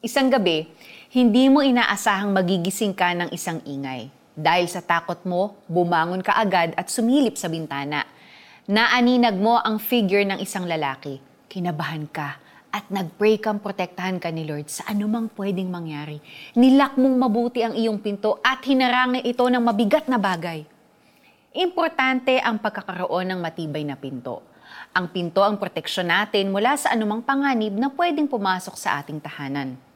Isang gabi, hindi mo inaasahang magigising ka ng isang ingay. Dahil sa takot mo, bumangon ka agad at sumilip sa bintana. Naaninag mo ang figure ng isang lalaki. Kinabahan ka at nag-pray kang protektahan ka ni Lord sa anumang pwedeng mangyari. Nilak mong mabuti ang iyong pinto at hinarangay ito ng mabigat na bagay. Importante ang pagkakaroon ng matibay na pinto. Ang pinto ang proteksyon natin mula sa anumang panganib na pwedeng pumasok sa ating tahanan.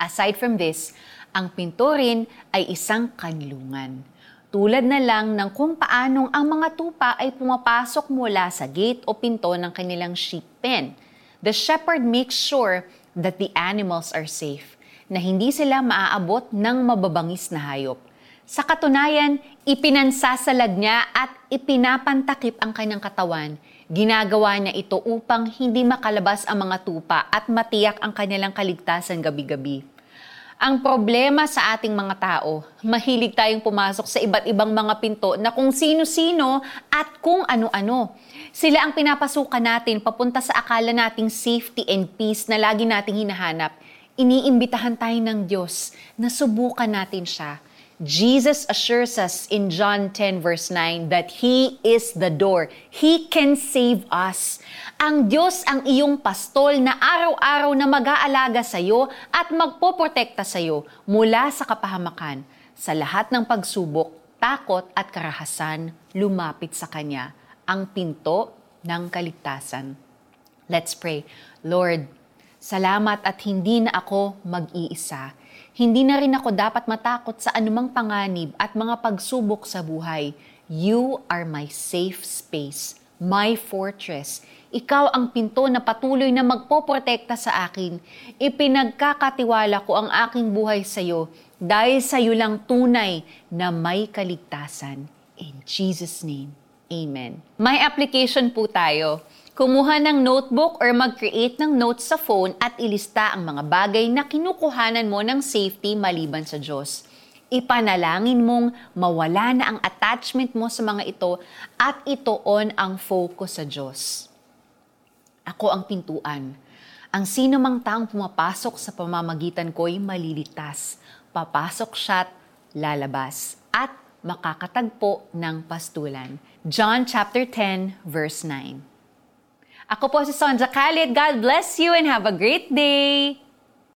Aside from this, ang pinto rin ay isang kanlungan. Tulad na lang ng kung paanong ang mga tupa ay pumapasok mula sa gate o pinto ng kanilang sheep pen. The shepherd makes sure that the animals are safe, na hindi sila maaabot ng mababangis na hayop. Sa katunayan, ipinansasalag niya at ipinapantakip ang kanyang katawan. Ginagawa niya ito upang hindi makalabas ang mga tupa at matiyak ang kanilang kaligtasan gabi-gabi. Ang problema sa ating mga tao, mahilig tayong pumasok sa iba't ibang mga pinto na kung sino-sino at kung ano-ano. Sila ang pinapasukan natin papunta sa akala nating safety and peace na lagi nating hinahanap. Iniimbitahan tayo ng Diyos na subukan natin siya Jesus assures us in John 10 verse 9 that He is the door. He can save us. Ang Diyos ang iyong pastol na araw-araw na mag-aalaga sa iyo at magpoprotekta sa iyo mula sa kapahamakan. Sa lahat ng pagsubok, takot at karahasan, lumapit sa Kanya ang pinto ng kaligtasan. Let's pray. Lord, salamat at hindi na ako mag-iisa hindi na rin ako dapat matakot sa anumang panganib at mga pagsubok sa buhay. You are my safe space, my fortress. Ikaw ang pinto na patuloy na magpoprotekta sa akin. Ipinagkakatiwala ko ang aking buhay sa iyo dahil sa iyo lang tunay na may kaligtasan. In Jesus' name, Amen. May application po tayo kumuha ng notebook or mag-create ng notes sa phone at ilista ang mga bagay na kinukuhanan mo ng safety maliban sa Diyos. Ipanalangin mong mawala na ang attachment mo sa mga ito at itoon ang focus sa Diyos. Ako ang pintuan. Ang sino mang taong pumapasok sa pamamagitan ko'y maliligtas. Papasok siya't lalabas at makakatagpo ng pastulan. John chapter 10 verse 9. Ako po si Sonja Khalid. God bless you and have a great day!